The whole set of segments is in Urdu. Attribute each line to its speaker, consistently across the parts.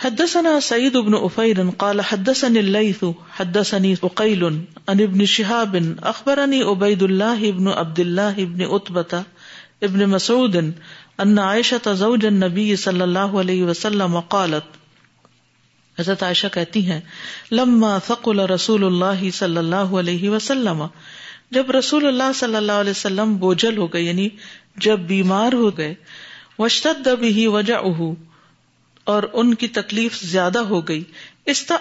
Speaker 1: حدثنا سعيد بن أفير قال حدثني الليث حدثني أقيل عن ابن شهاب أخبرني أبيد الله بن عبد الله بن أطبة ابن مسعود أن عائشة زوج النبي صلى الله عليه وسلم قالت حضرت عائشہ کہتی ہیں لما ثقل رسول اللہ صلی اللہ علیہ وسلم جب رسول اللہ صلی اللہ علیہ وسلم بوجھل ہو گئے یعنی جب بیمار ہو گئے وشتد بھی وجہ اور ان کی تکلیف زیادہ ہو گئی استا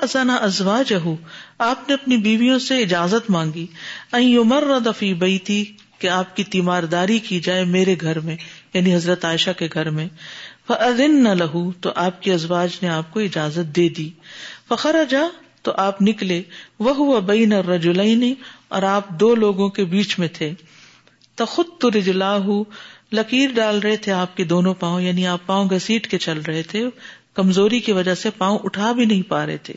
Speaker 1: آپ نے اپنی بیویوں سے اجازت مانگی اہ یومرفی بئی تھی کہ آپ کی تیمارداری کی جائے میرے گھر میں یعنی حضرت عائشہ کے گھر میں نہ لہو تو آپ کی ازواج نے آپ کو اجازت دے دی فخر جا تو آپ نکلے وہ بئی نہ رجنی اور آپ دو لوگوں کے بیچ میں تھے تو خود تو رجلا لکیر ڈال رہے تھے آپ کے دونوں پاؤں یعنی آپ پاؤں گسیٹ کے چل رہے تھے کمزوری کی وجہ سے پاؤں اٹھا بھی نہیں پا رہے تھے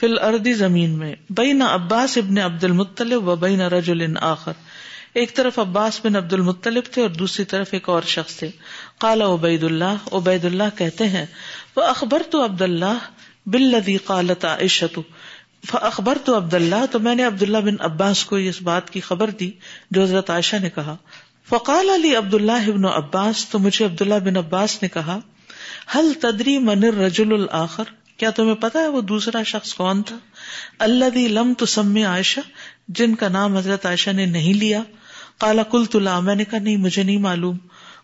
Speaker 1: فل اردی زمین میں بین عباس ابن عبد المطلب و بین رجل آخر ایک طرف عباس بن عبد المطلب تھے اور دوسری طرف ایک اور شخص تھے کالا عبید اللہ عبید اللہ کہتے ہیں وہ اخبر تو عبد اللہ بلدی قالت عشت اخبر تو عبد اللہ تو میں نے عبداللہ بن عباس کو اس بات کی خبر دی جو حضرت عائشہ نے کہا فقال علی عبد اللہ ابن عباس تو مجھے عبد اللہ بن عباس نے کہا حل تدری منر رجول الآخر کیا تمہیں پتا ہے وہ دوسرا شخص کون تھا اللہ لم تو سم عائشہ جن کا نام حضرت عائشہ نے نہیں لیا کالا کل تلا میں نے کہا نہیں مجھے نہیں معلوم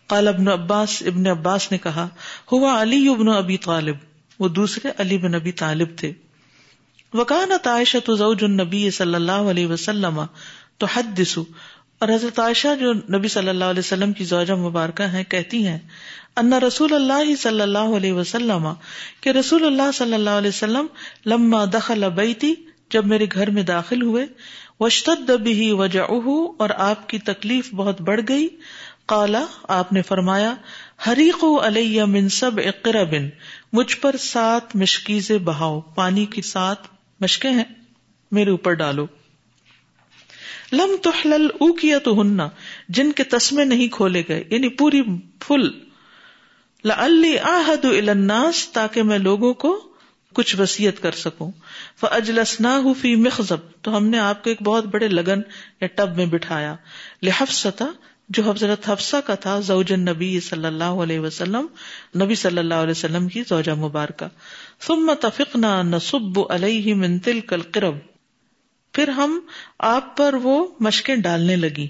Speaker 1: کال ابن عباس ابن عباس نے کہا ہوا علی ابن ابی طالب وہ دوسرے علی بن ابی طالب تھے وکانت عائشہ تو زوج النبی صلی اللہ علیہ وسلم تو حد دسو اور حضرت عائشہ جو نبی صلی اللہ علیہ وسلم کی زوجہ مبارکہ ہیں کہتی ہیں رسول اللہ صلی اللہ علیہ وسلم کہ رسول اللہ صلی اللہ علیہ وسلم لما دخل بیتی جب میرے گھر میں داخل ہوئے بھی وجہ اور آپ کی تکلیف بہت بڑھ گئی کالا آپ نے فرمایا حریق علیہ علیہ سب اقرا بن مجھ پر سات مشکیز بہاؤ پانی کی سات مشقیں میرے اوپر ڈالو لم تو ہننا جن کے تسمے نہیں کھولے گئے یعنی پوری فل آحد الناس تاکہ میں لوگوں کو کچھ وسیعت کر سکوں فی تو ہم نے آپ کو ایک بہت بڑے لگن یا ٹب میں بٹھایا لحفستا جو حضرت حفصہ کا تھا نبی صلی اللہ علیہ وسلم نبی صلی اللہ علیہ وسلم کی زوجہ مبارکہ تفقنا سب علیہ منتل کل القرب پھر ہم آپ پر وہ مشکیں ڈالنے لگی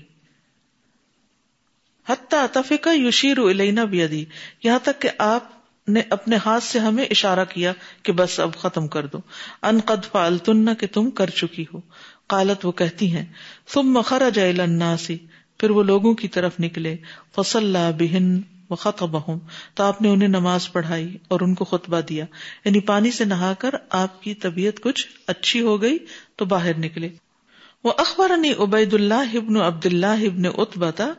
Speaker 1: حتیٰ یوشیر بھی ادی یہاں تک کہ آپ نے اپنے ہاتھ سے ہمیں اشارہ کیا کہ بس اب ختم کر دو ان قد فالتن کہ تم کر چکی ہو قالت وہ کہتی ثم تم الى الناس پھر وہ لوگوں کی طرف نکلے خسل بہن خطبہ ہوں تو آپ نے انہیں نماز پڑھائی اور ان کو خطبہ دیا یعنی پانی سے نہا کر آپ کی طبیعت کچھ اچھی ہو گئی تو باہر نکلے وہ اخبار عبید اللہ ابن عبد اللہ ابن اتبا تھا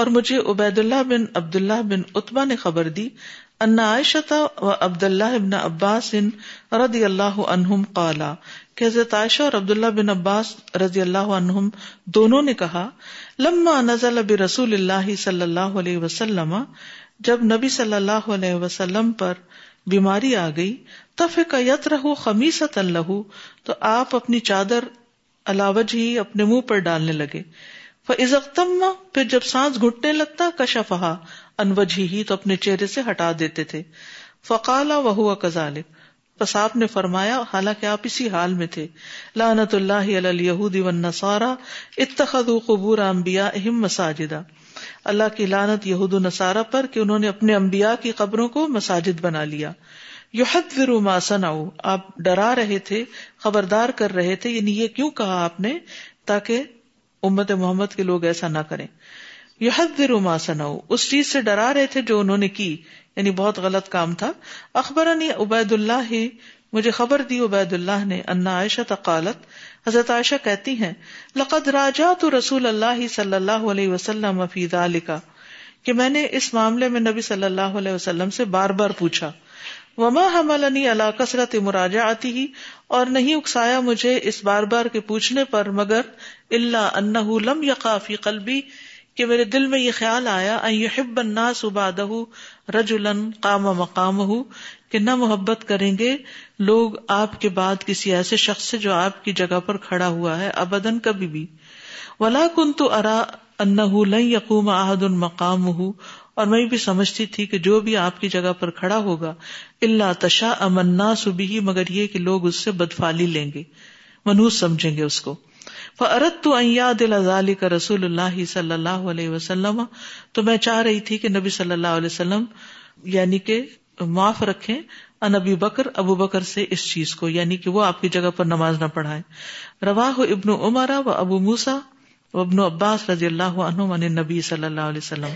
Speaker 1: اور مجھے عبید اللہ بن عبد اللہ بن اتبا نے خبر دی ان عائشہ و عبد اللہ ابن عباس رضی اللہ عنہم قالا کہ حضرت عائشہ اور عبداللہ بن عباس رضی اللہ عنہم دونوں نے کہا لما نزل رسول اللہ صلی اللہ علیہ وسلم جب نبی صلی اللہ علیہ وسلم پر بیماری آ گئی رہو خمیس اللہ تو آپ اپنی چادر علاوج ہی اپنے منہ پر ڈالنے لگے پھر جب سانس گھٹنے لگتا کشفہا انوج ہی تو اپنے چہرے سے ہٹا دیتے تھے فقالا وہ ہوا کزالک بس آپ نے فرمایا حالانکہ آپ اسی حال میں تھے لعنت اللہ علیہ الیہودی والنصارہ اتخذوا قبور انبیاء اہم مساجدہ اللہ کی لعنت یہود و نصارہ پر کہ انہوں نے اپنے انبیاء کی قبروں کو مساجد بنا لیا یحذروا ما صنعوا آپ ڈرا رہے تھے خبردار کر رہے تھے یعنی یہ کیوں کہا آپ نے تاکہ امت محمد کے لوگ ایسا نہ کریں یحذروا ما صنعوا اس چیز سے ڈرا رہے تھے جو انہوں نے کی یعنی بہت غلط کام تھا اخبر عبید اللہ ہی مجھے خبر دی عبید اللہ نے انا عائشہ عائشہ تقالت حضرت کہتی ہیں لقد راجا تو رسول اللہ صلی اللہ علیہ وسلم کہ میں نے اس معاملے میں نبی صلی اللہ علیہ وسلم سے بار بار پوچھا وما اللہ کثرت مراجا آتی ہی اور نہیں اکسایا مجھے اس بار بار کے پوچھنے پر مگر اللہ انہ لم یقافی قلبی کہ میرے دل میں یہ خیال آیا سب رج قام کام کہ نہ محبت کریں گے لوگ آپ کے بعد کسی ایسے شخص سے جو آپ کی جگہ پر کھڑا ہوا ہے ابدن کبھی بھی ولا کن تو ارا انہ لقو محد المقام ہوں اور میں بھی سمجھتی تھی کہ جو بھی آپ کی جگہ پر کھڑا ہوگا اللہ تشا امنا سبھی مگر یہ کہ لوگ اس سے بدفالی لیں گے منوس سمجھیں گے اس کو فرت تو کا رسول اللہ صلی اللہ علیہ وسلم تو میں چاہ رہی تھی کہ نبی صلی اللہ علیہ وسلم یعنی کہ معاف رکھے بکر ابو بکر سے اس چیز کو یعنی کہ وہ آپ کی جگہ پر نماز نہ پڑھائے روا ابن عمارا و ابو موسا و ابن عباس رضی اللہ عنہ نبی صلی اللہ علیہ وسلم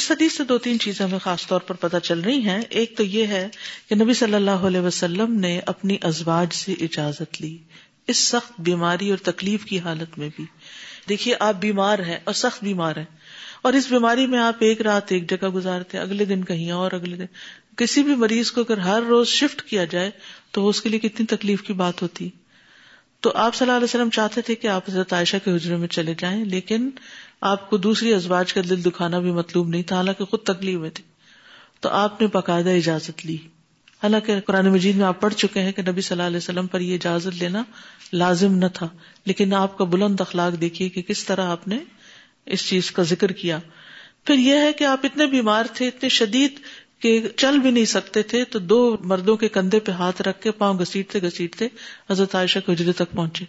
Speaker 1: اس حدیث سے دو تین چیزیں ہمیں خاص طور پر پتہ چل رہی ہیں ایک تو یہ ہے کہ نبی صلی اللہ علیہ وسلم نے اپنی ازواج سے اجازت لی اس سخت بیماری اور تکلیف کی حالت میں بھی دیکھیے آپ بیمار ہیں اور سخت بیمار ہیں اور اس بیماری میں آپ ایک رات ایک جگہ گزارتے اگلے دن کہیں اور اگلے دن کسی بھی مریض کو اگر ہر روز شفٹ کیا جائے تو اس کے لیے کتنی تکلیف کی بات ہوتی تو آپ صلی اللہ علیہ وسلم چاہتے تھے کہ آپ حضرت عائشہ کے حجرے میں چلے جائیں لیکن آپ کو دوسری ازواج کا دل دکھانا بھی مطلوب نہیں تھا حالانکہ خود تکلیف میں تھی تو آپ نے باقاعدہ اجازت لی حالانکہ قرآن مجید میں آپ پڑھ چکے ہیں کہ نبی صلی اللہ علیہ وسلم پر یہ اجازت لینا لازم نہ تھا لیکن آپ کا بلند اخلاق دیکھیے کہ کس طرح آپ نے اس چیز کا ذکر کیا پھر یہ ہے کہ آپ اتنے بیمار تھے اتنے شدید کہ چل بھی نہیں سکتے تھے تو دو مردوں کے کندھے پہ ہاتھ رکھ کے پاؤں گسیٹتے گھسیٹتے حضرت عائشہ کے حجرے تک پہنچے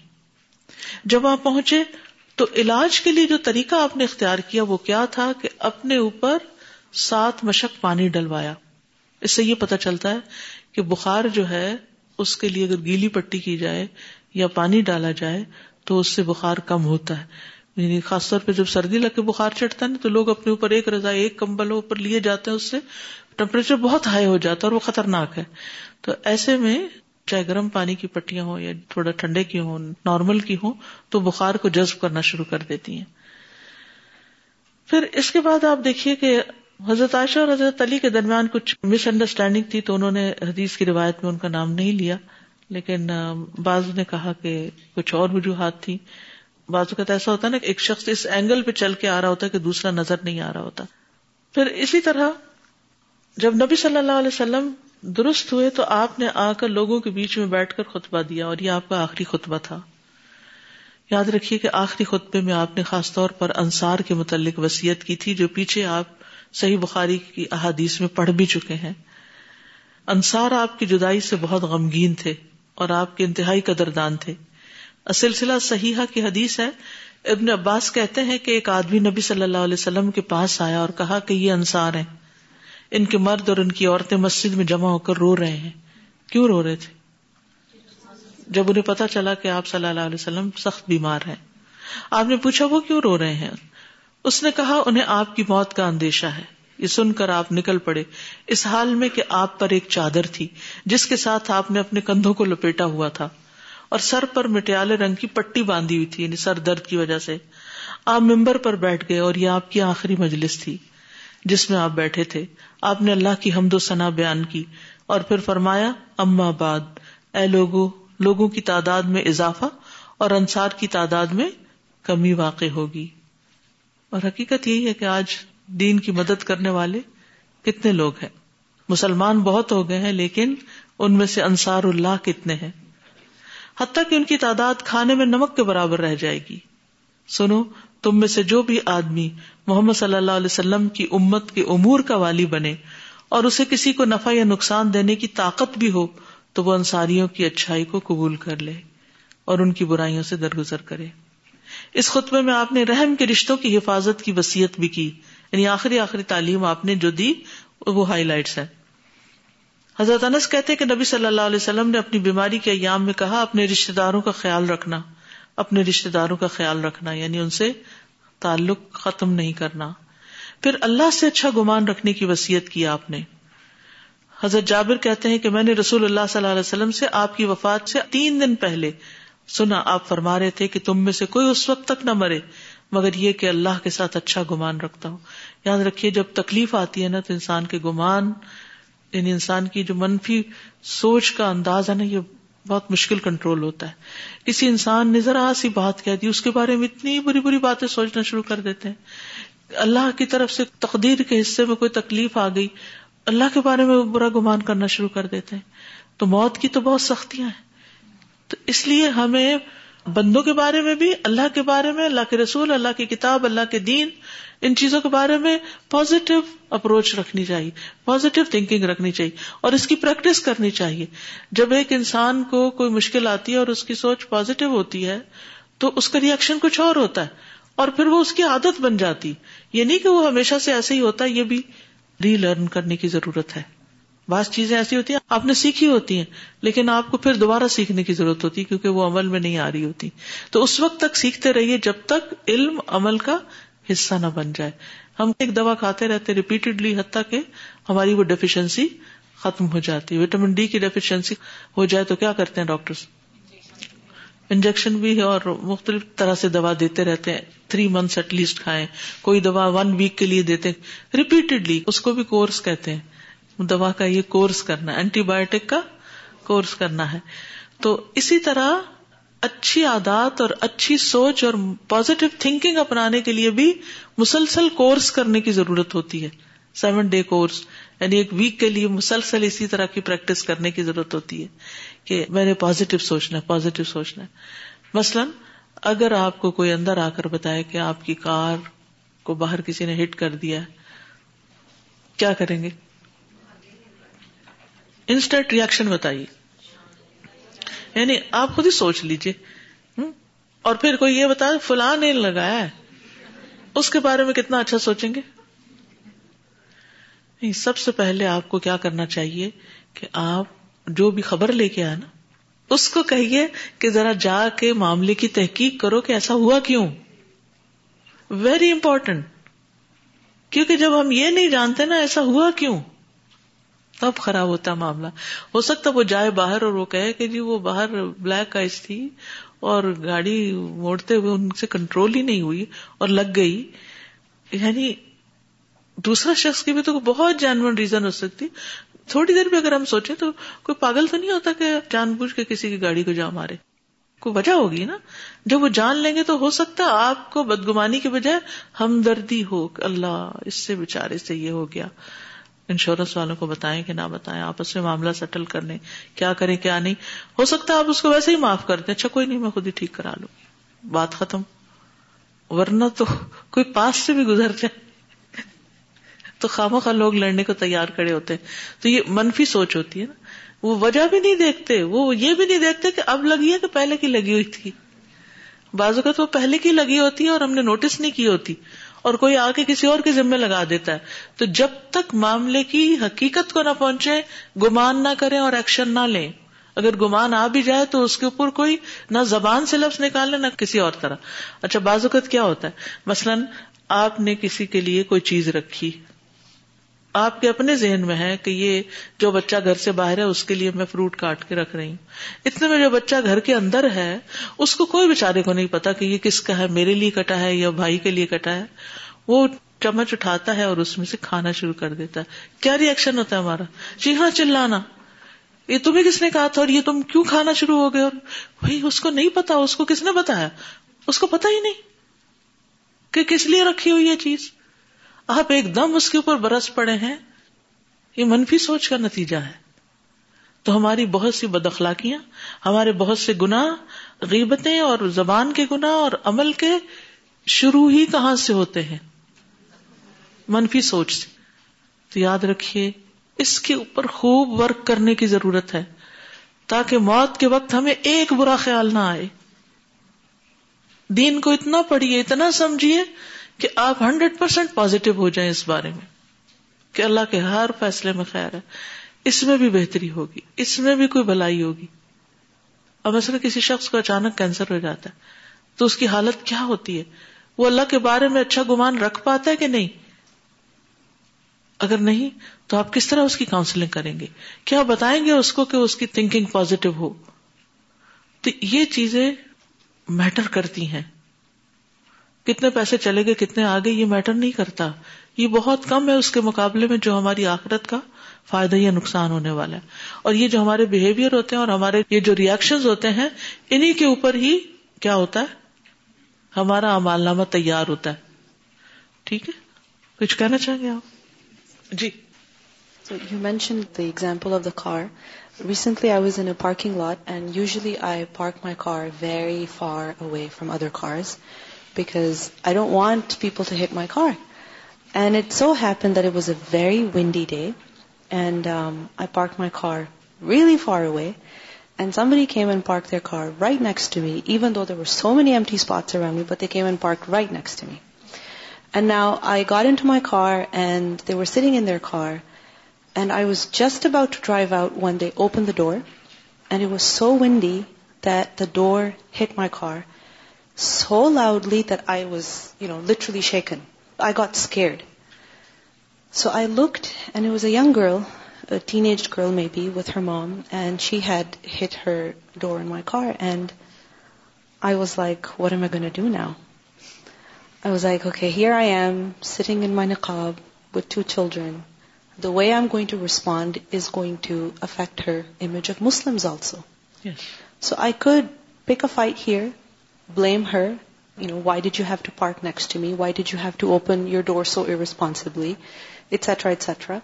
Speaker 1: جب آپ پہنچے تو علاج کے لیے جو طریقہ آپ نے اختیار کیا وہ کیا تھا کہ اپنے اوپر سات مشک پانی ڈلوایا اس سے یہ پتا چلتا ہے کہ بخار جو ہے اس کے لیے اگر گیلی پٹی کی جائے یا پانی ڈالا جائے تو اس سے بخار کم ہوتا ہے یعنی خاص طور پہ جب سردی لگ کے بخار چڑھتا ہے نا تو لوگ اپنے اوپر ایک رضا ایک کمبل اوپر لیے جاتے ہیں اس سے ٹمپریچر بہت ہائی ہو جاتا ہے اور وہ خطرناک ہے تو ایسے میں چاہے گرم پانی کی پٹیاں ہوں یا تھوڑا ٹھنڈے کی ہوں نارمل کی ہوں تو بخار کو جذب کرنا شروع کر دیتی ہیں پھر اس کے بعد آپ دیکھیے کہ حضرت عائشہ اور حضرت علی کے درمیان کچھ مس انڈرسٹینڈنگ تھی تو انہوں نے حدیث کی روایت میں ان کا نام نہیں لیا لیکن بعض نے کہا کہ کچھ اور وجوہات تھی بعض کا ایسا ہوتا نا ایک شخص اس اینگل پہ چل کے آ رہا ہوتا ہے کہ دوسرا نظر نہیں آ رہا ہوتا پھر اسی طرح جب نبی صلی اللہ علیہ وسلم درست ہوئے تو آپ نے آ کر لوگوں کے بیچ میں بیٹھ کر خطبہ دیا اور یہ آپ کا آخری خطبہ تھا یاد رکھیے کہ آخری خطبے میں آپ نے خاص طور پر انصار کے متعلق وسیعت کی تھی جو پیچھے آپ صحیح بخاری کی احادیث میں پڑھ بھی چکے ہیں انصار آپ کی جدائی سے بہت غمگین تھے اور آپ کے انتہائی قدردان کے پاس آیا اور کہا کہ یہ انصار ہیں ان کے مرد اور ان کی عورتیں مسجد میں جمع ہو کر رو رہے ہیں کیوں رو رہے تھے جب انہیں پتا چلا کہ آپ صلی اللہ علیہ وسلم سخت بیمار ہیں آپ نے پوچھا وہ کیوں رو رہے ہیں اس نے کہا انہیں آپ کی موت کا اندیشہ ہے یہ سن کر آپ نکل پڑے اس حال میں کہ آپ پر ایک چادر تھی جس کے ساتھ آپ نے اپنے کندھوں کو لپیٹا ہوا تھا اور سر پر مٹیالے رنگ کی پٹی باندھی ہوئی تھی یعنی سر درد کی وجہ سے آپ ممبر پر بیٹھ گئے اور یہ آپ کی آخری مجلس تھی جس میں آپ بیٹھے تھے آپ نے اللہ کی حمد و ثنا بیان کی اور پھر فرمایا اما باد اے لوگوں لوگوں کی تعداد میں اضافہ اور انصار کی تعداد میں کمی واقع ہوگی اور حقیقت یہی ہے کہ آج دین کی مدد کرنے والے کتنے لوگ ہیں مسلمان بہت ہو گئے ہیں لیکن ان میں سے انصار اللہ کتنے ہیں حتیٰ کہ ان کی تعداد کھانے میں نمک کے برابر رہ جائے گی سنو تم میں سے جو بھی آدمی محمد صلی اللہ علیہ وسلم کی امت کے امور کا والی بنے اور اسے کسی کو نفع یا نقصان دینے کی طاقت بھی ہو تو وہ انصاریوں کی اچھائی کو قبول کر لے اور ان کی برائیوں سے درگزر کرے اس خطبے میں آپ نے رحم کے رشتوں کی حفاظت کی وسیعت بھی کی یعنی آخری آخری تعلیم آپ نے جو دی وہ ہائی حضرت انس کہتے کہ نبی صلی اللہ علیہ وسلم نے اپنی بیماری کے ایام میں کہا اپنے رشتے داروں کا خیال رکھنا اپنے رشتے داروں کا خیال رکھنا یعنی ان سے تعلق ختم نہیں کرنا پھر اللہ سے اچھا گمان رکھنے کی وسیعت کی آپ نے حضرت جابر کہتے ہیں کہ میں نے رسول اللہ صلی اللہ علیہ وسلم سے آپ کی وفات سے تین دن پہلے سنا آپ فرما رہے تھے کہ تم میں سے کوئی اس وقت تک نہ مرے مگر یہ کہ اللہ کے ساتھ اچھا گمان رکھتا ہو یاد رکھیے جب تکلیف آتی ہے نا تو انسان کے گمان یعنی انسان کی جو منفی سوچ کا انداز ہے نا یہ بہت مشکل کنٹرول ہوتا ہے کسی انسان نے ذرا سی بات کہہ دی اس کے بارے میں اتنی بری بری باتیں سوچنا شروع کر دیتے ہیں اللہ کی طرف سے تقدیر کے حصے میں کوئی تکلیف آ گئی اللہ کے بارے میں برا گمان کرنا شروع کر دیتے ہیں تو موت کی تو بہت سختیاں ہیں تو اس لیے ہمیں بندوں کے بارے میں بھی اللہ کے بارے میں اللہ کے رسول اللہ کی کتاب اللہ کے دین ان چیزوں کے بارے میں پازیٹو اپروچ رکھنی چاہیے پازیٹو تھنکنگ رکھنی چاہیے اور اس کی پریکٹس کرنی چاہیے جب ایک انسان کو کوئی مشکل آتی ہے اور اس کی سوچ پازیٹو ہوتی ہے تو اس کا ریئیکشن کچھ اور ہوتا ہے اور پھر وہ اس کی عادت بن جاتی یہ نہیں کہ وہ ہمیشہ سے ایسے ہی ہوتا ہے یہ بھی ری لرن کرنے کی ضرورت ہے بعض چیزیں ایسی ہوتی ہیں آپ نے سیکھی ہوتی ہیں لیکن آپ کو پھر دوبارہ سیکھنے کی ضرورت ہوتی ہے کیونکہ وہ عمل میں نہیں آ رہی ہوتی تو اس وقت تک سیکھتے رہیے جب تک علم عمل کا حصہ نہ بن جائے ہم ایک دوا کھاتے رہتے ریپیٹڈلی کہ ہماری وہ ڈیفیشنسی ختم ہو جاتی ہے وٹامن ڈی کی ڈیفیشنسی ہو جائے تو کیا کرتے ہیں ڈاکٹر انجیکشن بھی اور مختلف طرح سے دوا دیتے رہتے ہیں تھری منتھس ایٹ لیسٹ کھائے کوئی دوا ون ویک کے لیے دیتے ریپیٹڈلی اس کو بھی کورس کہتے ہیں دوا کا یہ کورس کرنا ہے اینٹی بایوٹک کا کورس کرنا ہے تو اسی طرح اچھی عادات اور اچھی سوچ اور پازیٹو تھنکنگ اپنانے کے لیے بھی مسلسل کورس کرنے کی ضرورت ہوتی ہے سیون ڈے کورس یعنی ایک ویک کے لیے مسلسل اسی طرح کی پریکٹس کرنے کی ضرورت ہوتی ہے کہ میں نے پوزیٹو سوچنا ہے پازیٹو سوچنا ہے مثلاً اگر آپ کو کوئی اندر آ کر بتایا کہ آپ کی کار کو باہر کسی نے ہٹ کر دیا کیا کریں گے انسٹنٹ ریئیکشن بتائیے یعنی آپ خود ہی سوچ لیجیے اور پھر کوئی یہ بتا فلاں نیل لگایا ہے اس کے بارے میں کتنا اچھا سوچیں گے سب سے پہلے آپ کو کیا کرنا چاہیے کہ آپ جو بھی خبر لے کے آئے نا اس کو کہیے کہ ذرا جا کے معاملے کی تحقیق کرو کہ ایسا ہوا کیوں ویری امپورٹینٹ کیونکہ جب ہم یہ نہیں جانتے نا ایسا ہوا کیوں تب خراب ہوتا معاملہ ہو سکتا وہ جائے باہر اور وہ کہے کہ جی وہ باہر بلیک آئس تھی اور گاڑی موڑتے ہوئے ان سے کنٹرول ہی نہیں ہوئی اور لگ گئی یعنی دوسرا شخص کی بھی تو بہت جینوئن ریزن ہو سکتی تھوڑی دیر بھی اگر ہم سوچیں تو کوئی پاگل تو نہیں ہوتا کہ جان بوجھ کے کسی کی گاڑی کو جا مارے کو وجہ ہوگی نا جب وہ جان لیں گے تو ہو سکتا آپ کو بدگمانی کے بجائے ہمدردی ہو اللہ اس سے بےچارے سے یہ ہو گیا انشورنس والوں کو بتائیں کہ نہ بتائیں آپس میں معاملہ سیٹل کرنے کیا کریں کیا نہیں ہو سکتا آپ اس کو ویسے ہی معاف کرتے اچھا کوئی نہیں میں خود ہی ٹھیک کرا لوں بات ختم ورنہ تو کوئی پاس سے بھی گزر جائے تو خامو خواہ لوگ لڑنے کو تیار کھڑے ہوتے ہیں تو یہ منفی سوچ ہوتی ہے نا وہ وجہ بھی نہیں دیکھتے وہ یہ بھی نہیں دیکھتے کہ اب لگی ہے کہ پہلے کی لگی ہوئی تھی بازو تو پہلے کی لگی ہوتی ہے اور ہم نے نوٹس نہیں کی ہوتی اور کوئی آ کے کسی اور کے ذمے لگا دیتا ہے تو جب تک معاملے کی حقیقت کو نہ پہنچے گمان نہ کریں اور ایکشن نہ لیں اگر گمان آ بھی جائے تو اس کے اوپر کوئی نہ زبان سے لفظ نکالے نہ کسی اور طرح اچھا بازوقت کیا ہوتا ہے مثلاً آپ نے کسی کے لیے کوئی چیز رکھی آپ کے اپنے ذہن میں ہے کہ یہ جو بچہ گھر سے باہر ہے اس کے لیے میں فروٹ کاٹ کے رکھ رہی ہوں اتنے میں جو بچہ گھر کے اندر ہے اس کو کوئی بےچارے کو نہیں پتا کہ یہ کس کا ہے میرے لیے کٹا ہے یا بھائی کے لیے کٹا ہے وہ چمچ اٹھاتا ہے اور اس میں سے کھانا شروع کر دیتا ہے کیا ریئیکشن ہوتا ہے ہمارا جی ہاں چلانا یہ تمہیں کس نے کہا تھا اور یہ تم کیوں کھانا شروع ہو گئے اور بھائی اس کو نہیں پتا اس کو کس نے بتایا اس کو پتا ہی نہیں کہ کس لیے رکھی ہوئی یہ چیز آپ ایک دم اس کے اوپر برس پڑے ہیں یہ منفی سوچ کا نتیجہ ہے تو ہماری بہت سی بدخلاقیاں ہمارے بہت سے گنا غیبتیں اور زبان کے گنا اور عمل کے شروع ہی کہاں سے ہوتے ہیں منفی سوچ سے تو یاد رکھیے اس کے اوپر خوب ورک کرنے کی ضرورت ہے تاکہ موت کے وقت ہمیں ایک برا خیال نہ آئے دین کو اتنا پڑھیے اتنا سمجھیے کہ آپ ہنڈریڈ پرسینٹ پوزیٹو ہو جائیں اس بارے میں کہ اللہ کے ہر فیصلے میں خیر ہے اس میں بھی بہتری ہوگی اس میں بھی کوئی بلائی ہوگی اب مثلا کسی شخص کو اچانک کینسر ہو جاتا ہے تو اس کی حالت کیا ہوتی ہے وہ اللہ کے بارے میں اچھا گمان رکھ پاتا ہے کہ نہیں اگر نہیں تو آپ کس طرح اس کی کاؤنسلنگ کریں گے کیا بتائیں گے اس کو کہ اس کی تھنکنگ پوزیٹو ہو تو یہ چیزیں میٹر کرتی ہیں کتنے پیسے چلے گئے کتنے آگے یہ میٹر نہیں کرتا یہ بہت کم ہے اس کے مقابلے میں جو ہماری آخرت کا فائدہ یا نقصان ہونے والا ہے اور یہ جو ہمارے بہیویئر ہوتے ہیں اور ہمارے یہ جو ریئیکشن ہوتے ہیں انہیں کے اوپر ہی کیا ہوتا ہے ہمارا امال نامہ تیار ہوتا ہے ٹھیک ہے کچھ کہنا چاہیں گے آپ جی park
Speaker 2: you mention the far of the car recently because I don't want people to hit my car. And it so happened that it was a very windy day, and um, I parked my car really far away, and somebody came and parked their car right next to me, even though there were so many empty spots around me, but they came and parked right next to me. And now I got into my car, and they were sitting in their car, and I was just about to drive out when they opened the door, and it was so windy that the door hit my car, so loudly that I was, literally shaken. I got scared. So I looked, and it was a young girl, a teenage girl maybe, with her mom, and she had hit her door in my car, and I was like, what am I going to do now? I was like, okay, here I am, sitting in my niqab with two children. The way I'm going to respond is going to affect her image of Muslims also. Yes. So I could pick a fight here, blame her. Why did you have to park next to me? Why did you have to open your door so irresponsibly? Etc., etc.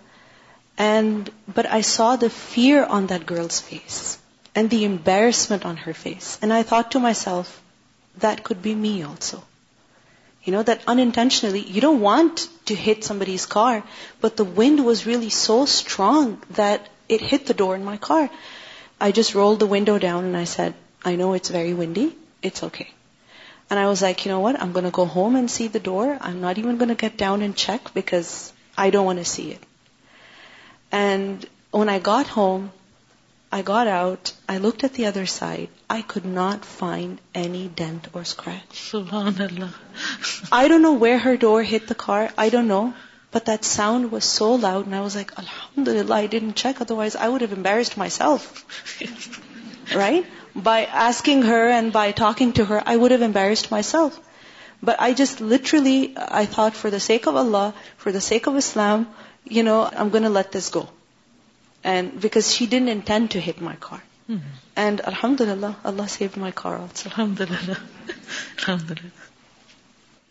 Speaker 2: But I saw the fear on that girl's face and the embarrassment on her face. And I thought to myself, that could be me also. That unintentionally, you don't want to hit somebody's car, but the wind was really so strong that it hit the door in my car. I just rolled the window down and I said, I know it's very windy, get down check because sat and I got home I got out at the other side I could not find I don't know where her door hit I don't know but that sound was so loud check otherwise I would have embarrass right by asking her and by talking to her I would have embarrassed myself but I just literally I thought for the sake of Allah for the sake of Islam
Speaker 1: you know
Speaker 3: I'm gonna let this go and because she didn't intend to dent my car and الحمد للہ اللہ سیو مائی کار آلسو الحمد للہ الحمد للہ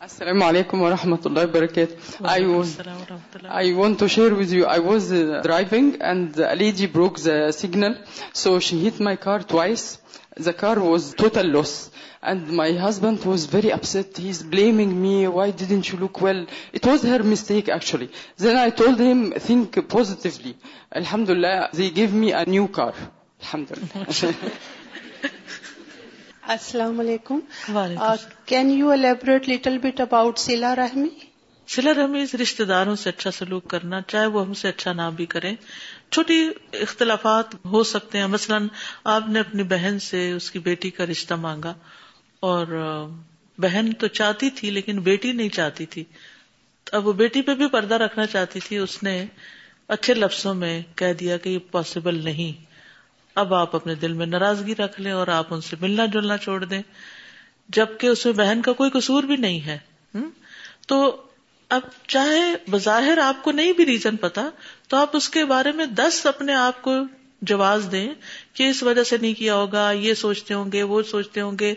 Speaker 3: السلام علیکم ورحمۃ اللہ وبرکاتہ Ali ji broke signal so she hit my car twice the car was total loss and my husband was very blaming me why look well was her mistake positively الحمد للہ they gave me new
Speaker 4: car الحمد للہ السلام علیکم can you elaborate little bit about سیلا
Speaker 1: رحمی سیلا رحمی رشتے داروں سے اچھا سلوک کرنا چاہے وہ ہم سے اچھا نہ بھی کریں چھوٹی اختلافات ہو سکتے ہیں مثلاً آپ نے اپنی بہن سے اس کی بیٹی کا رشتہ مانگا اور بہن تو چاہتی تھی لیکن بیٹی نہیں چاہتی تھی اب وہ بیٹی پہ بھی پردہ رکھنا چاہتی تھی اس نے اچھے لفظوں میں کہہ دیا کہ یہ پاسبل نہیں اب آپ اپنے دل میں ناراضگی رکھ لیں اور آپ ان سے ملنا جلنا چھوڑ دیں جبکہ اس میں بہن کا کوئی قصور بھی نہیں ہے تو اب چاہے بظاہر آپ کو نہیں بھی ریزن پتا تو آپ اس کے بارے میں دس اپنے آپ کو جواز دیں کہ اس وجہ سے نہیں کیا ہوگا یہ سوچتے ہوں گے وہ سوچتے ہوں گے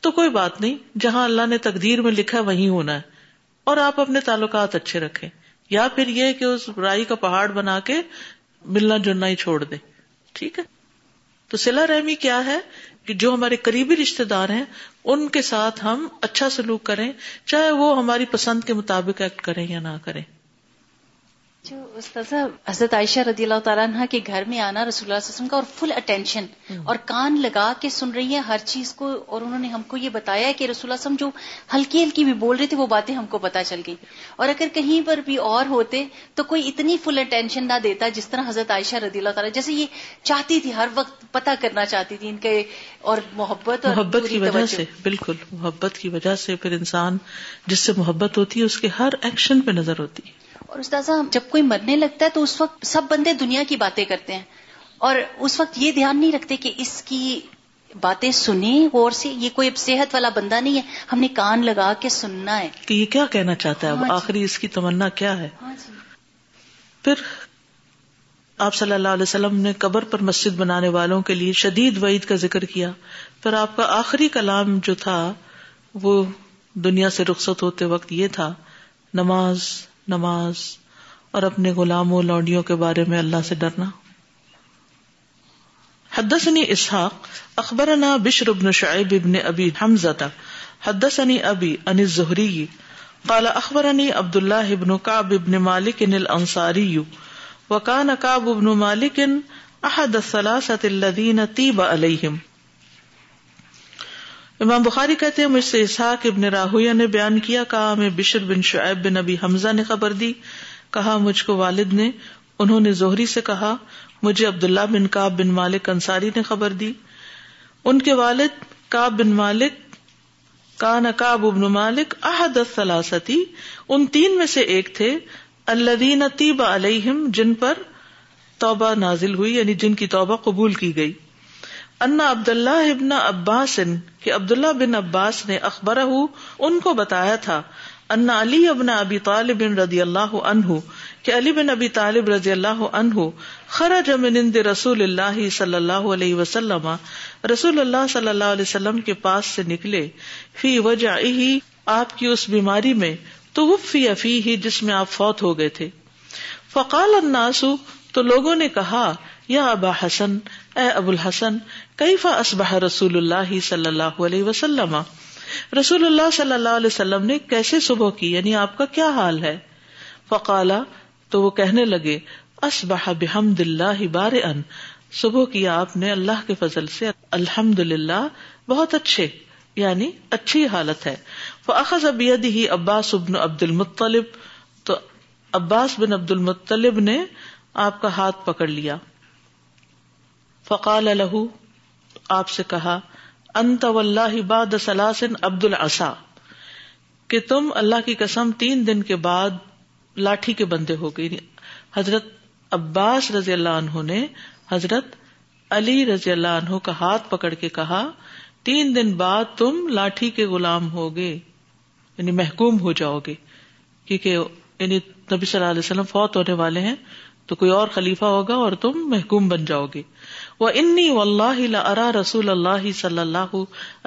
Speaker 1: تو کوئی بات نہیں جہاں اللہ نے تقدیر میں لکھا وہی وہیں ہونا ہے اور آپ اپنے تعلقات اچھے رکھیں یا پھر یہ کہ اس رائی کا پہاڑ بنا کے ملنا جلنا ہی چھوڑ دیں ٹھیک ہے تو سلا رحمی کیا ہے کہ جو ہمارے قریبی رشتے دار ہیں ان کے ساتھ ہم اچھا سلوک کریں چاہے وہ ہماری پسند کے مطابق ایکٹ کریں یا نہ کریں
Speaker 5: جو استاذ حضرت عائشہ رضی اللہ تعالیٰ عنہ کے گھر میں آنا رسول اللہ صلی اللہ علیہ وسلم کا اور فل اٹینشن اور کان لگا کے سن رہی ہے ہر چیز کو اور انہوں نے ہم کو یہ بتایا کہ رسول اللہ وسلم جو ہلکی ہلکی بھی بول رہے تھے وہ باتیں ہم کو پتہ چل گئی اور اگر کہیں پر بھی اور ہوتے تو کوئی اتنی فل اٹینشن نہ دیتا جس طرح حضرت عائشہ رضی اللہ تعالیٰ جیسے یہ چاہتی تھی ہر وقت پتہ کرنا چاہتی تھی ان کے اور محبت
Speaker 1: اور محبت کی وجہ سے بالکل محبت کی وجہ سے پھر انسان جس سے محبت ہوتی ہے اس کے ہر ایکشن پہ نظر ہوتی ہے
Speaker 5: اور استاذہ جب کوئی مرنے لگتا ہے تو اس وقت سب بندے دنیا کی باتیں کرتے ہیں اور اس وقت یہ دھیان نہیں رکھتے کہ اس کی باتیں سنیں غور سے یہ کوئی اب صحت والا بندہ نہیں ہے ہم نے کان لگا کے سننا ہے
Speaker 1: کہ یہ کیا کہنا چاہتا ہے اب ہاں جی۔ آخری اس کی تمنا کیا ہے ہاں جی۔ پھر آپ صلی اللہ علیہ وسلم نے قبر پر مسجد بنانے والوں کے لیے شدید وعید کا ذکر کیا پھر آپ کا آخری کلام جو تھا وہ دنیا سے رخصت ہوتے وقت یہ تھا نماز نماز اور اپنے غلام و لوڈیوں کے بارے میں اللہ سے ڈرنا اسحاق بشر بن شعيب بن ابي ابی حمزہ ابي عن ابی قال اخبرني عبد الله بن عبداللہ ابن مالك الانصاري وكان كعب وکان مالك احد الثلاثه الذين طيب عليهم امام بخاری کہتے ہیں مجھ سے اسحاق ابن راہویا نے بیان کیا کہا ہمیں بشر بن شعیب بن ابی حمزہ نے خبر دی کہا مجھ کو والد نے انہوں نے زہری سے کہا مجھے عبداللہ بن کاب بن مالک انصاری نے خبر دی ان کے والد کاب بن مالک کا نقاب ابن مالک احد الثلاثتی ان تین میں سے ایک تھے الدین طیب علیہم جن پر توبہ نازل ہوئی یعنی جن کی توبہ قبول کی گئی عبد اللہ ابن عباس عبد اللہ بن عباس نے اخبر ان کو بتایا تھا انا علی ابن ابی طالب رضی اللہ عنہ کہ علی بن ابی طالب رضی اللہ عنہ من اند رسول اللہ صلی اللہ علیہ وسلم رسول اللہ صلی اللہ علیہ وسلم کے پاس سے نکلے فی وجہ آپ کی اس بیماری میں توفی افی جس میں آپ فوت ہو گئے تھے فقال الناس تو لوگوں نے کہا یا ابا حسن اے ابو الحسن کئی فاصبہ رسول اللہ صلی اللہ علیہ وسلم رسول اللہ صلی اللہ علیہ وسلم نے کیسے صبح کی یعنی آپ کا کیا حال ہے فقالا تو وہ کہنے لگے بحمد اللہ بار ان صبح کیا آپ نے اللہ کے فضل سے الحمد للہ بہت اچھے یعنی اچھی حالت ہے فخذ اب ہی عباس ابن عبد المطلب تو عباس بن عبد المطلب نے آپ کا ہاتھ پکڑ لیا فقال الح آپ سے کہا انت اللہ سلاسن عبد العصا کہ تم اللہ کی قسم تین دن کے بعد لاٹھی کے بندے ہو گئے یعنی حضرت عباس رضی اللہ عنہ نے حضرت علی رضی اللہ عنہ کا ہاتھ پکڑ کے کہا تین دن بعد تم لاٹھی کے غلام ہوگے یعنی محکوم ہو جاؤ گے کیونکہ یعنی نبی صلی اللہ علیہ وسلم فوت ہونے والے ہیں تو کوئی اور خلیفہ ہوگا اور تم محکوم بن جاؤ گے وہ و اللہ اللہ ارا رسول صلی اللہ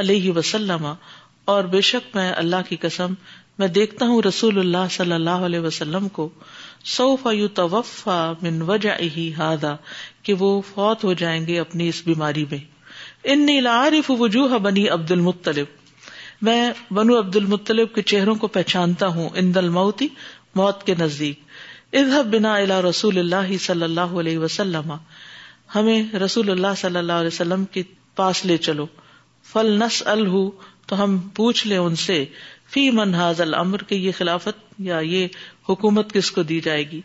Speaker 1: علیہ وسلم اور بے شک میں اللہ کی قسم میں دیکھتا ہوں رسول اللہ صلی اللہ علیہ وسلم کو من کہ وہ فوت ہو جائیں گے اپنی اس بیماری میں نیلا عارف وجوہ بنی عبد المطلب میں بنو عبد المطلب کے چہروں کو پہچانتا ہوں ان دل موتی موت کے نزدیک اذهب بنا اللہ رسول اللہ صلی اللہ علیہ وسلم ہمیں رسول اللہ صلی اللہ علیہ وسلم کے پاس لے چلو فل نس ال تو ہم پوچھ لیں ان سے فی من حاض کے یہ خلافت یا یہ حکومت کس کو دی جائے گی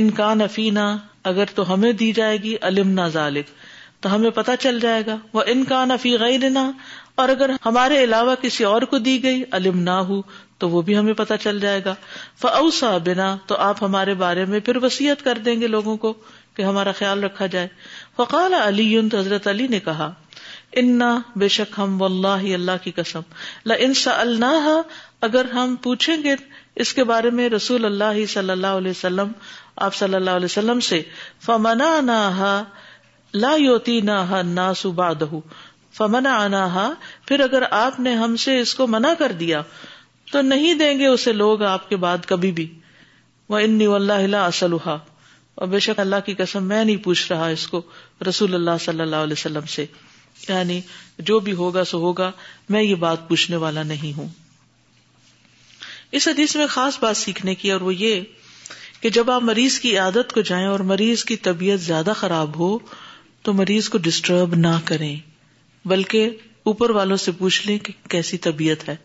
Speaker 1: انکان افینا نہ اگر تو ہمیں دی جائے گی علم نہ ذالب تو ہمیں پتہ چل جائے گا وہ انکان غیرنا اور اگر ہمارے علاوہ کسی اور کو دی گئی علم نہ ہو تو وہ بھی ہمیں پتہ چل جائے گا فوسا بنا تو آپ ہمارے بارے میں پھر وسیعت کر دیں گے لوگوں کو کہ ہمارا خیال رکھا جائے فقال علی تو حضرت علی نے کہا انا بے شک ہم اللہ اللہ کی قسم لا اللہ اگر ہم پوچھیں گے اس کے بارے میں رسول اللہ صلی اللہ علیہ وسلم وسلم آپ صلی اللہ علیہ سے فمنا نہ لا یوتی نا ہا سباد فمنا آنا پھر اگر آپ نے ہم سے اس کو منع کر دیا تو نہیں دیں گے اسے لوگ آپ کے بعد کبھی بھی وہ انسلحا اور بے شک اللہ کی قسم میں نہیں پوچھ رہا اس کو رسول اللہ صلی اللہ علیہ وسلم سے یعنی جو بھی ہوگا سو ہوگا میں یہ بات پوچھنے والا نہیں ہوں اس حدیث میں خاص بات سیکھنے کی اور وہ یہ کہ جب آپ مریض کی عادت کو جائیں اور مریض کی طبیعت زیادہ خراب ہو تو مریض کو ڈسٹرب نہ کریں بلکہ اوپر والوں سے پوچھ لیں کہ کیسی طبیعت ہے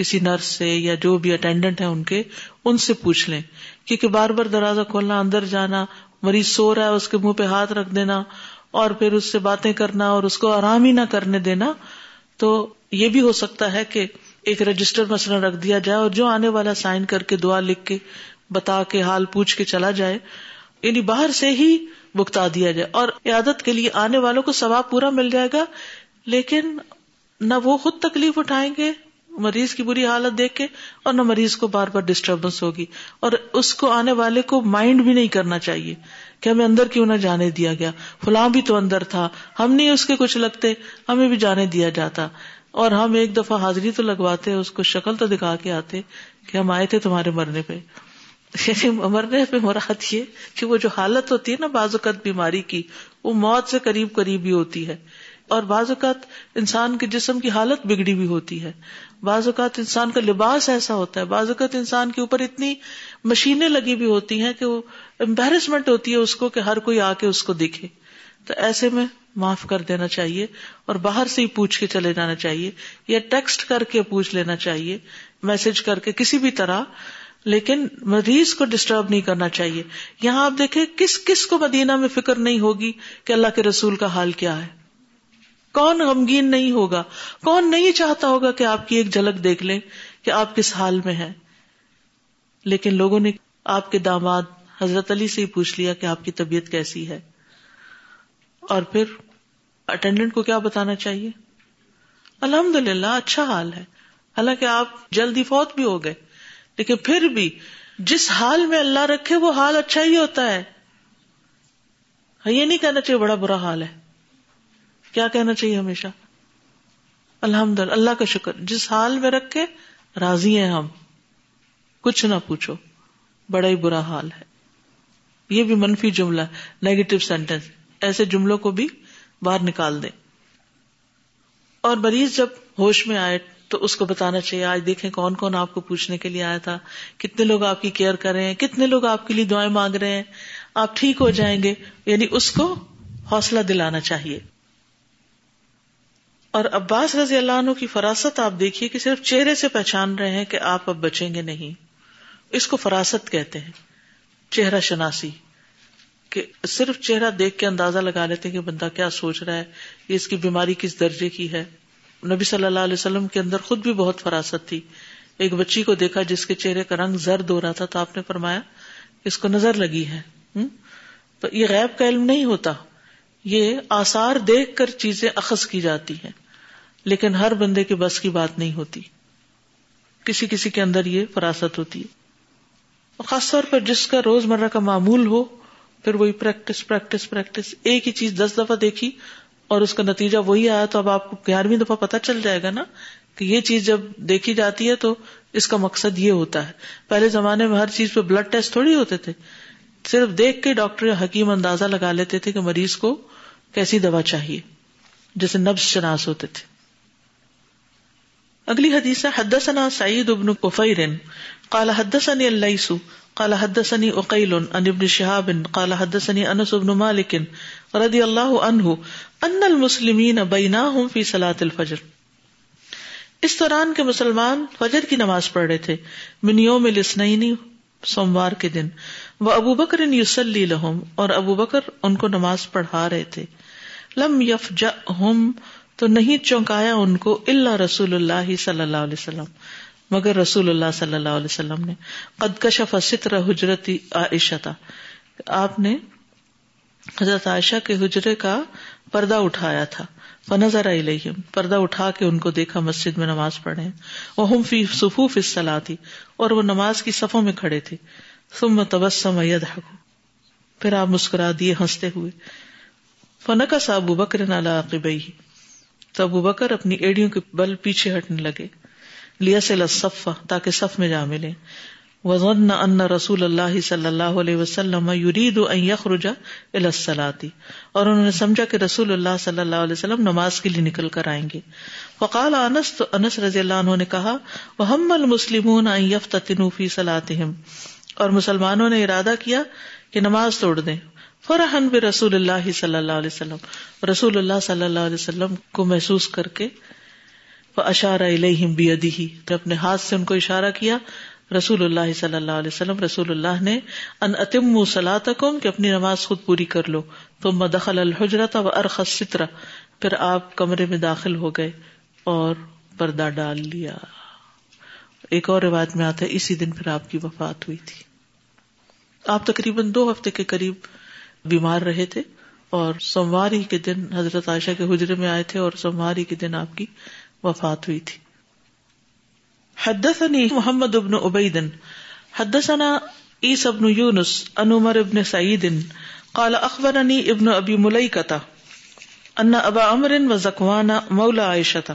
Speaker 1: کسی نرس سے یا جو بھی اٹینڈنٹ ہے ان کے ان سے پوچھ لیں کیونکہ بار بار دروازہ کھولنا اندر جانا مریض سو رہا ہے اس کے منہ پہ ہاتھ رکھ دینا اور پھر اس سے باتیں کرنا اور اس کو آرام ہی نہ کرنے دینا تو یہ بھی ہو سکتا ہے کہ ایک رجسٹر مسئلہ رکھ دیا جائے اور جو آنے والا سائن کر کے دعا لکھ کے بتا کے حال پوچھ کے چلا جائے یعنی باہر سے ہی بکتا دیا جائے اور عادت کے لیے آنے والوں کو ثواب پورا مل جائے گا لیکن نہ وہ خود تکلیف اٹھائیں گے مریض کی بری حالت دیکھ کے اور نہ مریض کو بار بار ڈسٹربنس ہوگی اور اس کو آنے والے کو مائنڈ بھی نہیں کرنا چاہیے کہ ہمیں اندر کیوں نہ جانے دیا گیا فلاں بھی تو اندر تھا ہم نہیں اس کے کچھ لگتے ہمیں بھی جانے دیا جاتا اور ہم ایک دفعہ حاضری تو لگواتے اس کو شکل تو دکھا کے آتے کہ ہم آئے تھے تمہارے مرنے پہ یعنی مرنے پہ مراحت یہ کہ وہ جو حالت ہوتی ہے نا بعض اوقات بیماری کی وہ موت سے قریب قریب ہی ہوتی ہے اور بعض اوقات انسان کے جسم کی حالت بگڑی بھی ہوتی ہے بعض اوقات انسان کا لباس ایسا ہوتا ہے بعض اوقات انسان کے اوپر اتنی مشینیں لگی بھی ہوتی ہیں کہ وہ امبیرسمنٹ ہوتی ہے اس کو کہ ہر کوئی آ کے اس کو دیکھے تو ایسے میں معاف کر دینا چاہیے اور باہر سے ہی پوچھ کے چلے جانا چاہیے یا ٹیکسٹ کر کے پوچھ لینا چاہیے میسج کر کے کسی بھی طرح لیکن مریض کو ڈسٹرب نہیں کرنا چاہیے یہاں آپ دیکھیں کس کس کو مدینہ میں فکر نہیں ہوگی کہ اللہ کے رسول کا حال کیا ہے کون غمگین نہیں ہوگا کون نہیں چاہتا ہوگا کہ آپ کی ایک جھلک دیکھ لیں کہ آپ کس حال میں ہیں لیکن لوگوں نے آپ کے داماد حضرت علی سے ہی پوچھ لیا کہ آپ کی طبیعت کیسی ہے اور پھر اٹینڈنٹ کو کیا بتانا چاہیے الحمد للہ اچھا حال ہے حالانکہ آپ جلدی فوت بھی ہو گئے لیکن پھر بھی جس حال میں اللہ رکھے وہ حال اچھا ہی ہوتا ہے یہ نہیں کہنا چاہیے بڑا برا حال ہے کیا کہنا چاہیے ہمیشہ الحمد للہ اللہ کا شکر جس حال میں رکھ کے راضی ہیں ہم کچھ نہ پوچھو بڑا ہی برا حال ہے یہ بھی منفی جملہ نیگیٹو سینٹینس ایسے جملوں کو بھی باہر نکال دیں اور مریض جب ہوش میں آئے تو اس کو بتانا چاہیے آج دیکھیں کون کون آپ کو پوچھنے کے لیے آیا تھا کتنے لوگ آپ کی کیئر کر رہے ہیں کتنے لوگ آپ کے لیے دعائیں مانگ رہے ہیں آپ ٹھیک ہو جائیں گے یعنی اس کو حوصلہ دلانا چاہیے اور عباس رضی اللہ عنہ کی فراست آپ دیکھیے کہ صرف چہرے سے پہچان رہے ہیں کہ آپ اب بچیں گے نہیں اس کو فراست کہتے ہیں چہرہ شناسی کہ صرف چہرہ دیکھ کے اندازہ لگا لیتے ہیں کہ بندہ کیا سوچ رہا ہے یہ اس کی بیماری کس درجے کی ہے نبی صلی اللہ علیہ وسلم کے اندر خود بھی بہت فراست تھی ایک بچی کو دیکھا جس کے چہرے کا رنگ زرد ہو رہا تھا تو آپ نے فرمایا اس کو نظر لگی ہے تو یہ غیب کا علم نہیں ہوتا یہ آثار دیکھ کر چیزیں اخذ کی جاتی ہیں لیکن ہر بندے کے بس کی بات نہیں ہوتی کسی کسی کے اندر یہ فراست ہوتی ہے خاص طور پر جس کا روز مرہ کا معمول ہو پھر وہی پریکٹس پریکٹس پریکٹس ایک ہی چیز دس دفعہ دیکھی اور اس کا نتیجہ وہی آیا تو اب آپ کو گیارہویں دفعہ پتہ چل جائے گا نا کہ یہ چیز جب دیکھی جاتی ہے تو اس کا مقصد یہ ہوتا ہے پہلے زمانے میں ہر چیز پہ بلڈ ٹیسٹ تھوڑی ہوتے تھے صرف دیکھ کے ڈاکٹر حکیم اندازہ لگا لیتے تھے کہ مریض کو کیسی دوا چاہیے جیسے نبز شناس ہوتے تھے اگلی حدیث ہے حدثنا سعید ابن قفیر قال حدثني اللیس قال حدثني اقیل عن ابن شہاب قال حدثني انس ابن مالک رضی اللہ عنہ ان المسلمین بیناہم فی صلاة الفجر اس دوران کے مسلمان فجر کی نماز پڑھ رہے تھے من یوم الاسنینی سوموار کے دن وہ ابو بکر ان یوسلی لہم اور ابو بکر ان کو نماز پڑھا رہے تھے لم یف جم تو نہیں چونکایا ان کو اللہ رسول اللہ صلی اللہ علیہ وسلم مگر رسول اللہ صلی اللہ علیہ وسلم نے حجرتی آپ نے حضرت عائشہ کے حجرے کا پردہ اٹھایا تھا فنظر علیہم پردہ اٹھا کے ان کو دیکھا مسجد میں نماز پڑھے وہ ہم فی صفوف اس سلا تھی اور وہ نماز کی صفوں میں کھڑے تھے سم تبصم پھر آپ مسکرا دیے ہنستے ہوئے فنکا صاحب بکر نالاقی بہ تو ابو بکر اپنی ایڑیوں کے بل پیچھے ہٹنے لگے لیا سے لصفا تاکہ صف میں جا ملے وزن ان رسول اللہ صلی اللہ علیہ وسلم یرید ان یخرج الى الصلاۃ اور انہوں نے سمجھا کہ رسول اللہ صلی اللہ علیہ وسلم نماز کے لیے نکل کر آئیں گے فقال انس تو انس رضی اللہ عنہ نے کہا وهم المسلمون ان يفتتنوا في صلاتهم اور مسلمانوں نے ارادہ کیا کہ نماز توڑ دیں فرحن بے رسول اللہ صلی اللہ علیہ وسلم رسول اللہ صلی اللہ علیہ وسلم کو محسوس کر کے وہ اشارہ الم بھی ادی ہی تو اپنے ہاتھ سے ان کو اشارہ کیا رسول اللہ صلی اللہ علیہ وسلم رسول اللہ نے ان اتم سلاتکم کہ اپنی نماز خود پوری کر لو تو مدخل الحجرت و ارخص سترا پھر آپ کمرے میں داخل ہو گئے اور پردہ ڈال لیا ایک اور روایت میں آتا ہے اسی دن پھر آپ کی وفات ہوئی تھی آپ تقریباً دو ہفتے کے قریب بیمار رہے تھے اور سومواری کے دن حضرت عائشہ کے حجرے میں آئے تھے اور کے دن آپ کی وفات ہوئی تھی حدثنی محمد ابن حدثنا عیس ابن یونس ابن سعیدن قال اخبرنی ابن ابی ملیکتا ان ابا و زکوانا مولا عائشہ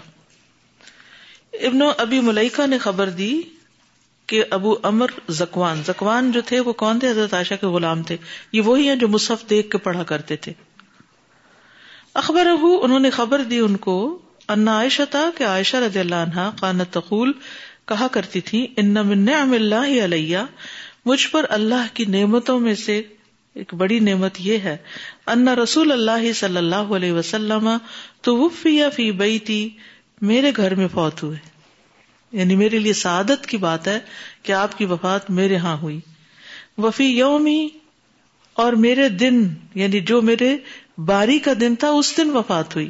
Speaker 1: ابن ابی ملیکہ نے خبر دی کہ ابو امر زکوان زکوان جو تھے وہ کون تھے حضرت عائشہ کے غلام تھے یہ وہی ہیں جو مصحف دیکھ کے پڑھا کرتے تھے اخبر انہوں نے خبر دی ان کو انا عائشہ تھا کہ عائشہ رضی اللہ قانت تقول کہا کرتی تھی ان من نعم اللہ علیہ مجھ پر اللہ کی نعمتوں میں سے ایک بڑی نعمت یہ ہے ان رسول اللہ صلی اللہ علیہ وسلم تو وہ فی بیتی میرے گھر میں فوت ہوئے یعنی میرے لیے سعادت کی بات ہے کہ آپ کی وفات میرے یہاں ہوئی وفی یومی اور میرے دن یعنی جو میرے باری کا دن تھا اس دن وفات ہوئی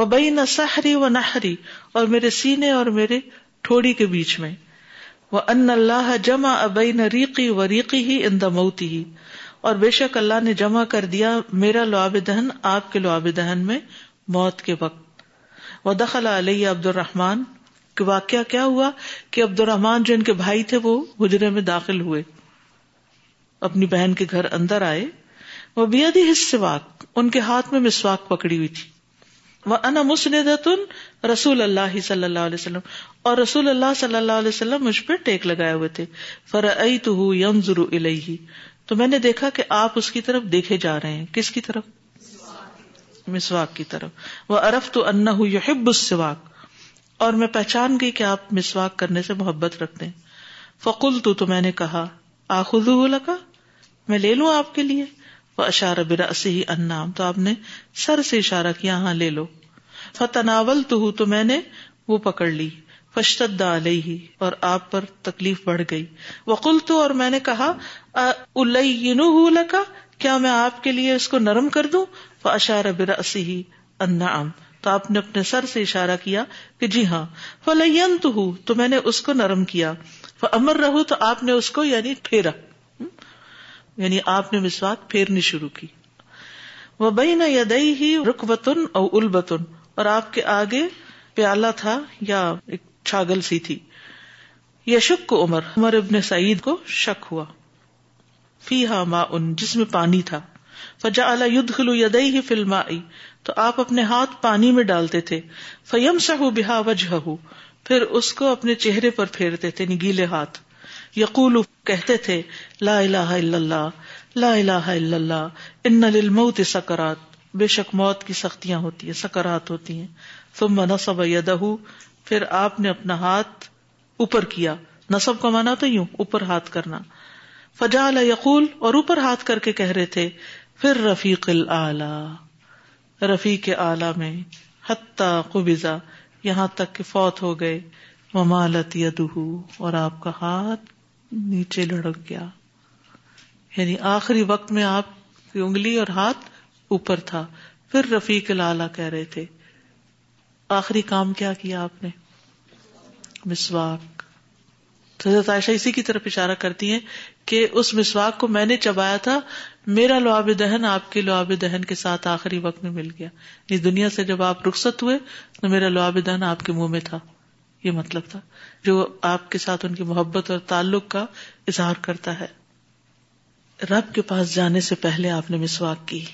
Speaker 1: وہ بئی نہ سہری و نہری اور میرے سینے اور میرے ٹھوڑی کے بیچ میں وہ ان اللہ جمع ابئی نہ ریقی و ریقی ہی ان دا موتی ہی اور بے شک اللہ نے جمع کر دیا میرا لعاب دہن آپ کے لعاب دہن میں موت کے وقت وہ دخلا علیہ عبد الرحمان کہ واقعہ کیا ہوا کہ عبد الرحمان جو ان کے بھائی تھے وہ گجرے میں داخل ہوئے اپنی بہن کے گھر اندر آئے وہ بیادی واق ان کے ہاتھ میں مسواک پکڑی ہوئی تھی وہ انا مسند رسول اللہ صلی اللہ علیہ وسلم اور رسول اللہ صلی اللہ علیہ وسلم مجھ پہ ٹیک لگائے ہوئے تھے فر ائی تو ہُو یم ضرو میں نے دیکھا کہ آپ اس کی طرف دیکھے جا رہے ہیں کس کی طرف مسواک کی طرف وہ ارف تو انا ہو یاب اس سے واق اور میں پہچان گئی کہ آپ مسواک کرنے سے محبت رکھتے ہیں فقول تو تو میں نے کہا لگا میں لے لوں آپ کے لیے وہ اشار براسی ہی انام تو آپ نے سر سے اشارہ کیا ہاں لے لو فتناول تو تو میں نے وہ پکڑ لی فشتد لئی ہی اور آپ پر تکلیف بڑھ گئی وقل تو اور میں نے کہا لکا کیا میں آپ کے لیے اس کو نرم کر دوں وہ اشارہ براسی ہی انعام تو آپ نے اپنے سر سے اشارہ کیا کہ جی ہاں فلین تو ہوں تو میں نے اس کو نرم کیا امر رہو تو آپ نے اس کو یعنی پھیرا یعنی آپ نے مسواک پھیرنی شروع کی وہ بہ نہ یدئی ہی رکبتن اور البتن اور آپ کے آگے پیالہ تھا یا ایک چھاگل سی تھی یہ شک کو عمر عمر ابن سعید کو شک ہوا فی ہاں ماں ان جس میں پانی تھا فجا اللہ یدھ خلو یدئی ہی فلم آئی تو آپ اپنے ہاتھ پانی میں ڈالتے تھے فیم سہو بہا وجہ پھر اس کو اپنے چہرے پر پھیرتے تھے نگیلے یعنی ہاتھ یقول کہتے تھے لا الہ الا اللہ لا الہ الا اللہ ان للموت سکرات بے شک موت کی سختیاں ہوتی ہیں سکرات ہوتی ہیں ثم نصب یدہ پھر آپ نے اپنا ہاتھ اوپر کیا نصب کا مانا تو یوں اوپر ہاتھ کرنا فجا یقول اور اوپر ہاتھ کر کے کہہ رہے تھے پھر رفیق رفیع کے آلہ میں حتیٰ خوبیزہ یہاں تک کہ فوت ہو گئے ممالت یا اور آپ کا ہاتھ نیچے لڑک گیا یعنی آخری وقت میں آپ کی انگلی اور ہاتھ اوپر تھا پھر رفیق لالا کہہ رہے تھے آخری کام کیا کیا آپ نے مسواک حضرت عائشہ اسی کی طرف اشارہ کرتی ہیں کہ اس مسواک کو میں نے چبایا تھا میرا لواب دہن آپ کے لواب دہن کے ساتھ آخری وقت میں مل گیا اس دنیا سے جب آپ رخصت ہوئے تو میرا لواب دہن آپ کے منہ میں تھا یہ مطلب تھا جو آپ کے ساتھ ان کی محبت اور تعلق کا اظہار کرتا ہے رب کے پاس جانے سے پہلے آپ نے مسواک کی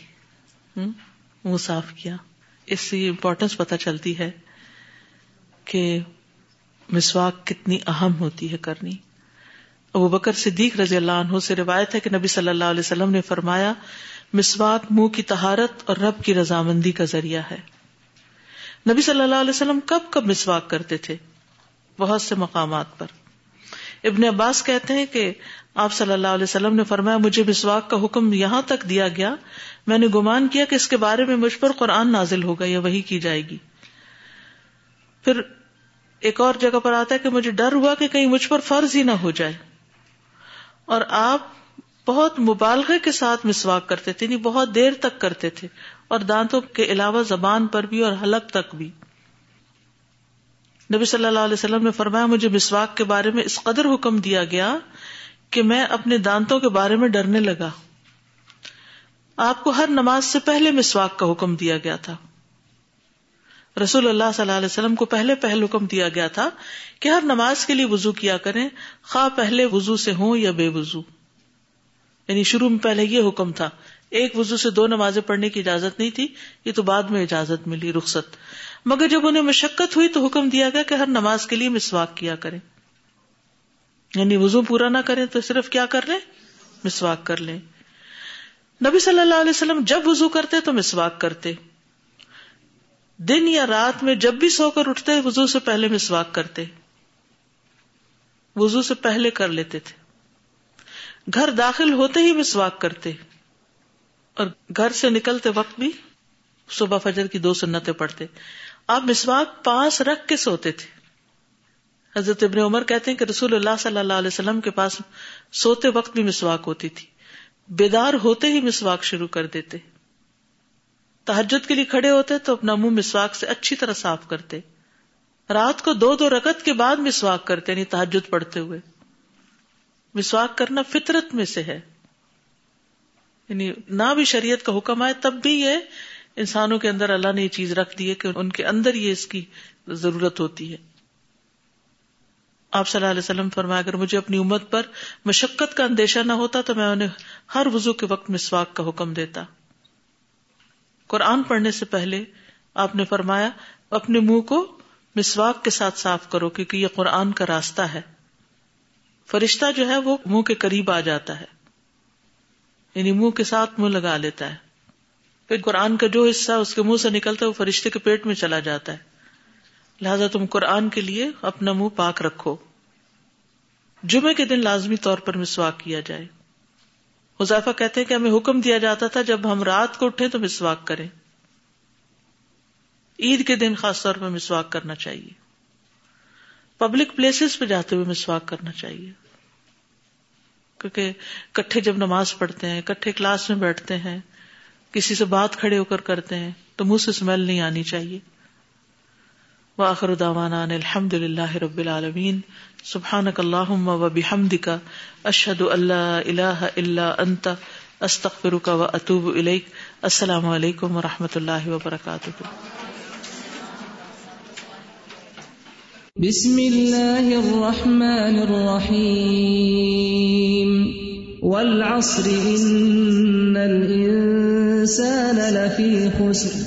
Speaker 1: منہ صاف کیا اس سے امپورٹینس پتا چلتی ہے کہ مسواک کتنی اہم ہوتی ہے کرنی ابو بکر صدیق رضی اللہ عنہ سے روایت ہے کہ نبی صلی اللہ علیہ وسلم نے فرمایا مسواک منہ کی تہارت اور رب کی رضامندی کا ذریعہ ہے نبی صلی اللہ علیہ وسلم کب کب مسواک کرتے تھے بہت سے مقامات پر ابن عباس کہتے ہیں کہ آپ صلی اللہ علیہ وسلم نے فرمایا مجھے مسواک کا حکم یہاں تک دیا گیا میں نے گمان کیا کہ اس کے بارے میں مجھ پر قرآن نازل ہوگا یا وہی کی جائے گی پھر ایک اور جگہ پر آتا ہے کہ مجھے ڈر ہوا کہ کہیں مجھ پر فرض ہی نہ ہو جائے اور آپ بہت مبالغے کے ساتھ مسواک کرتے تھے یعنی بہت دیر تک کرتے تھے اور دانتوں کے علاوہ زبان پر بھی اور حلق تک بھی نبی صلی اللہ علیہ وسلم نے فرمایا مجھے مسواک کے بارے میں اس قدر حکم دیا گیا کہ میں اپنے دانتوں کے بارے میں ڈرنے لگا آپ کو ہر نماز سے پہلے مسواک کا حکم دیا گیا تھا رسول اللہ صلی اللہ علیہ وسلم کو پہلے پہل حکم دیا گیا تھا کہ ہر نماز کے لیے وزو کیا کریں خواہ پہلے وزو سے ہوں یا بے وزو یعنی شروع میں پہلے یہ حکم تھا ایک وزو سے دو نمازیں پڑھنے کی اجازت نہیں تھی یہ تو بعد میں اجازت ملی رخصت مگر جب انہیں مشقت ہوئی تو حکم دیا گیا کہ ہر نماز کے لیے مسواک کیا کریں یعنی وزو پورا نہ کریں تو صرف کیا کر لیں مسواک کر لیں نبی صلی اللہ علیہ وسلم جب وزو کرتے تو مسواک کرتے دن یا رات میں جب بھی سو کر اٹھتے وضو سے پہلے مسواک کرتے وضو سے پہلے کر لیتے تھے گھر داخل ہوتے ہی مسواک کرتے اور گھر سے نکلتے وقت بھی صبح فجر کی دو سنتیں پڑھتے آپ مسواک پاس رکھ کے سوتے تھے حضرت ابن عمر کہتے ہیں کہ رسول اللہ صلی اللہ علیہ وسلم کے پاس سوتے وقت بھی مسواک ہوتی تھی بیدار ہوتے ہی مسواک شروع کر دیتے تحجد کے لیے کھڑے ہوتے تو اپنا منہ مسواک سے اچھی طرح صاف کرتے رات کو دو دو رگت کے بعد مسواک کرتے یعنی تحجد پڑھتے ہوئے مسواک کرنا فطرت میں سے ہے یعنی نہ بھی شریعت کا حکم آئے تب بھی یہ انسانوں کے اندر اللہ نے یہ چیز رکھ دی ہے کہ ان کے اندر یہ اس کی ضرورت ہوتی ہے آپ صلی اللہ علیہ وسلم فرمایا اگر مجھے اپنی امت پر مشقت کا اندیشہ نہ ہوتا تو میں انہیں ہر وضو کے وقت مسواک کا حکم دیتا قرآن پڑھنے سے پہلے آپ نے فرمایا اپنے منہ کو مسواک کے ساتھ صاف کرو کیونکہ یہ قرآن کا راستہ ہے فرشتہ جو ہے وہ منہ کے قریب آ جاتا ہے یعنی منہ کے ساتھ منہ لگا لیتا ہے پھر قرآن کا جو حصہ اس کے منہ سے نکلتا ہے وہ فرشتے کے پیٹ میں چلا جاتا ہے لہذا تم قرآن کے لیے اپنا منہ پاک رکھو جمعے کے دن لازمی طور پر مسواک کیا جائے مضافہ کہتے ہیں کہ ہمیں حکم دیا جاتا تھا جب ہم رات کو اٹھے تو مسواک کریں عید کے دن خاص طور پہ مسواک کرنا چاہیے پبلک پلیسز پہ جاتے ہوئے مسواک کرنا چاہیے کیونکہ کٹھے جب نماز پڑھتے ہیں کٹھے کلاس میں بیٹھتے ہیں کسی سے بات کھڑے ہو کر کرتے ہیں تو منہ سے اسمیل نہیں آنی چاہیے وآخر دعوانا ان الحمد للہ رب العالمین سبحانک اللہم و بحمدک اشہد الہ الا انت استغفرک و اتوب الیک السلام علیکم و رحمۃ اللہ وبرکاتہ
Speaker 6: بسم اللہ الرحمن الرحیم والعصر ان الانسان لفی خسر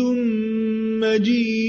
Speaker 7: جی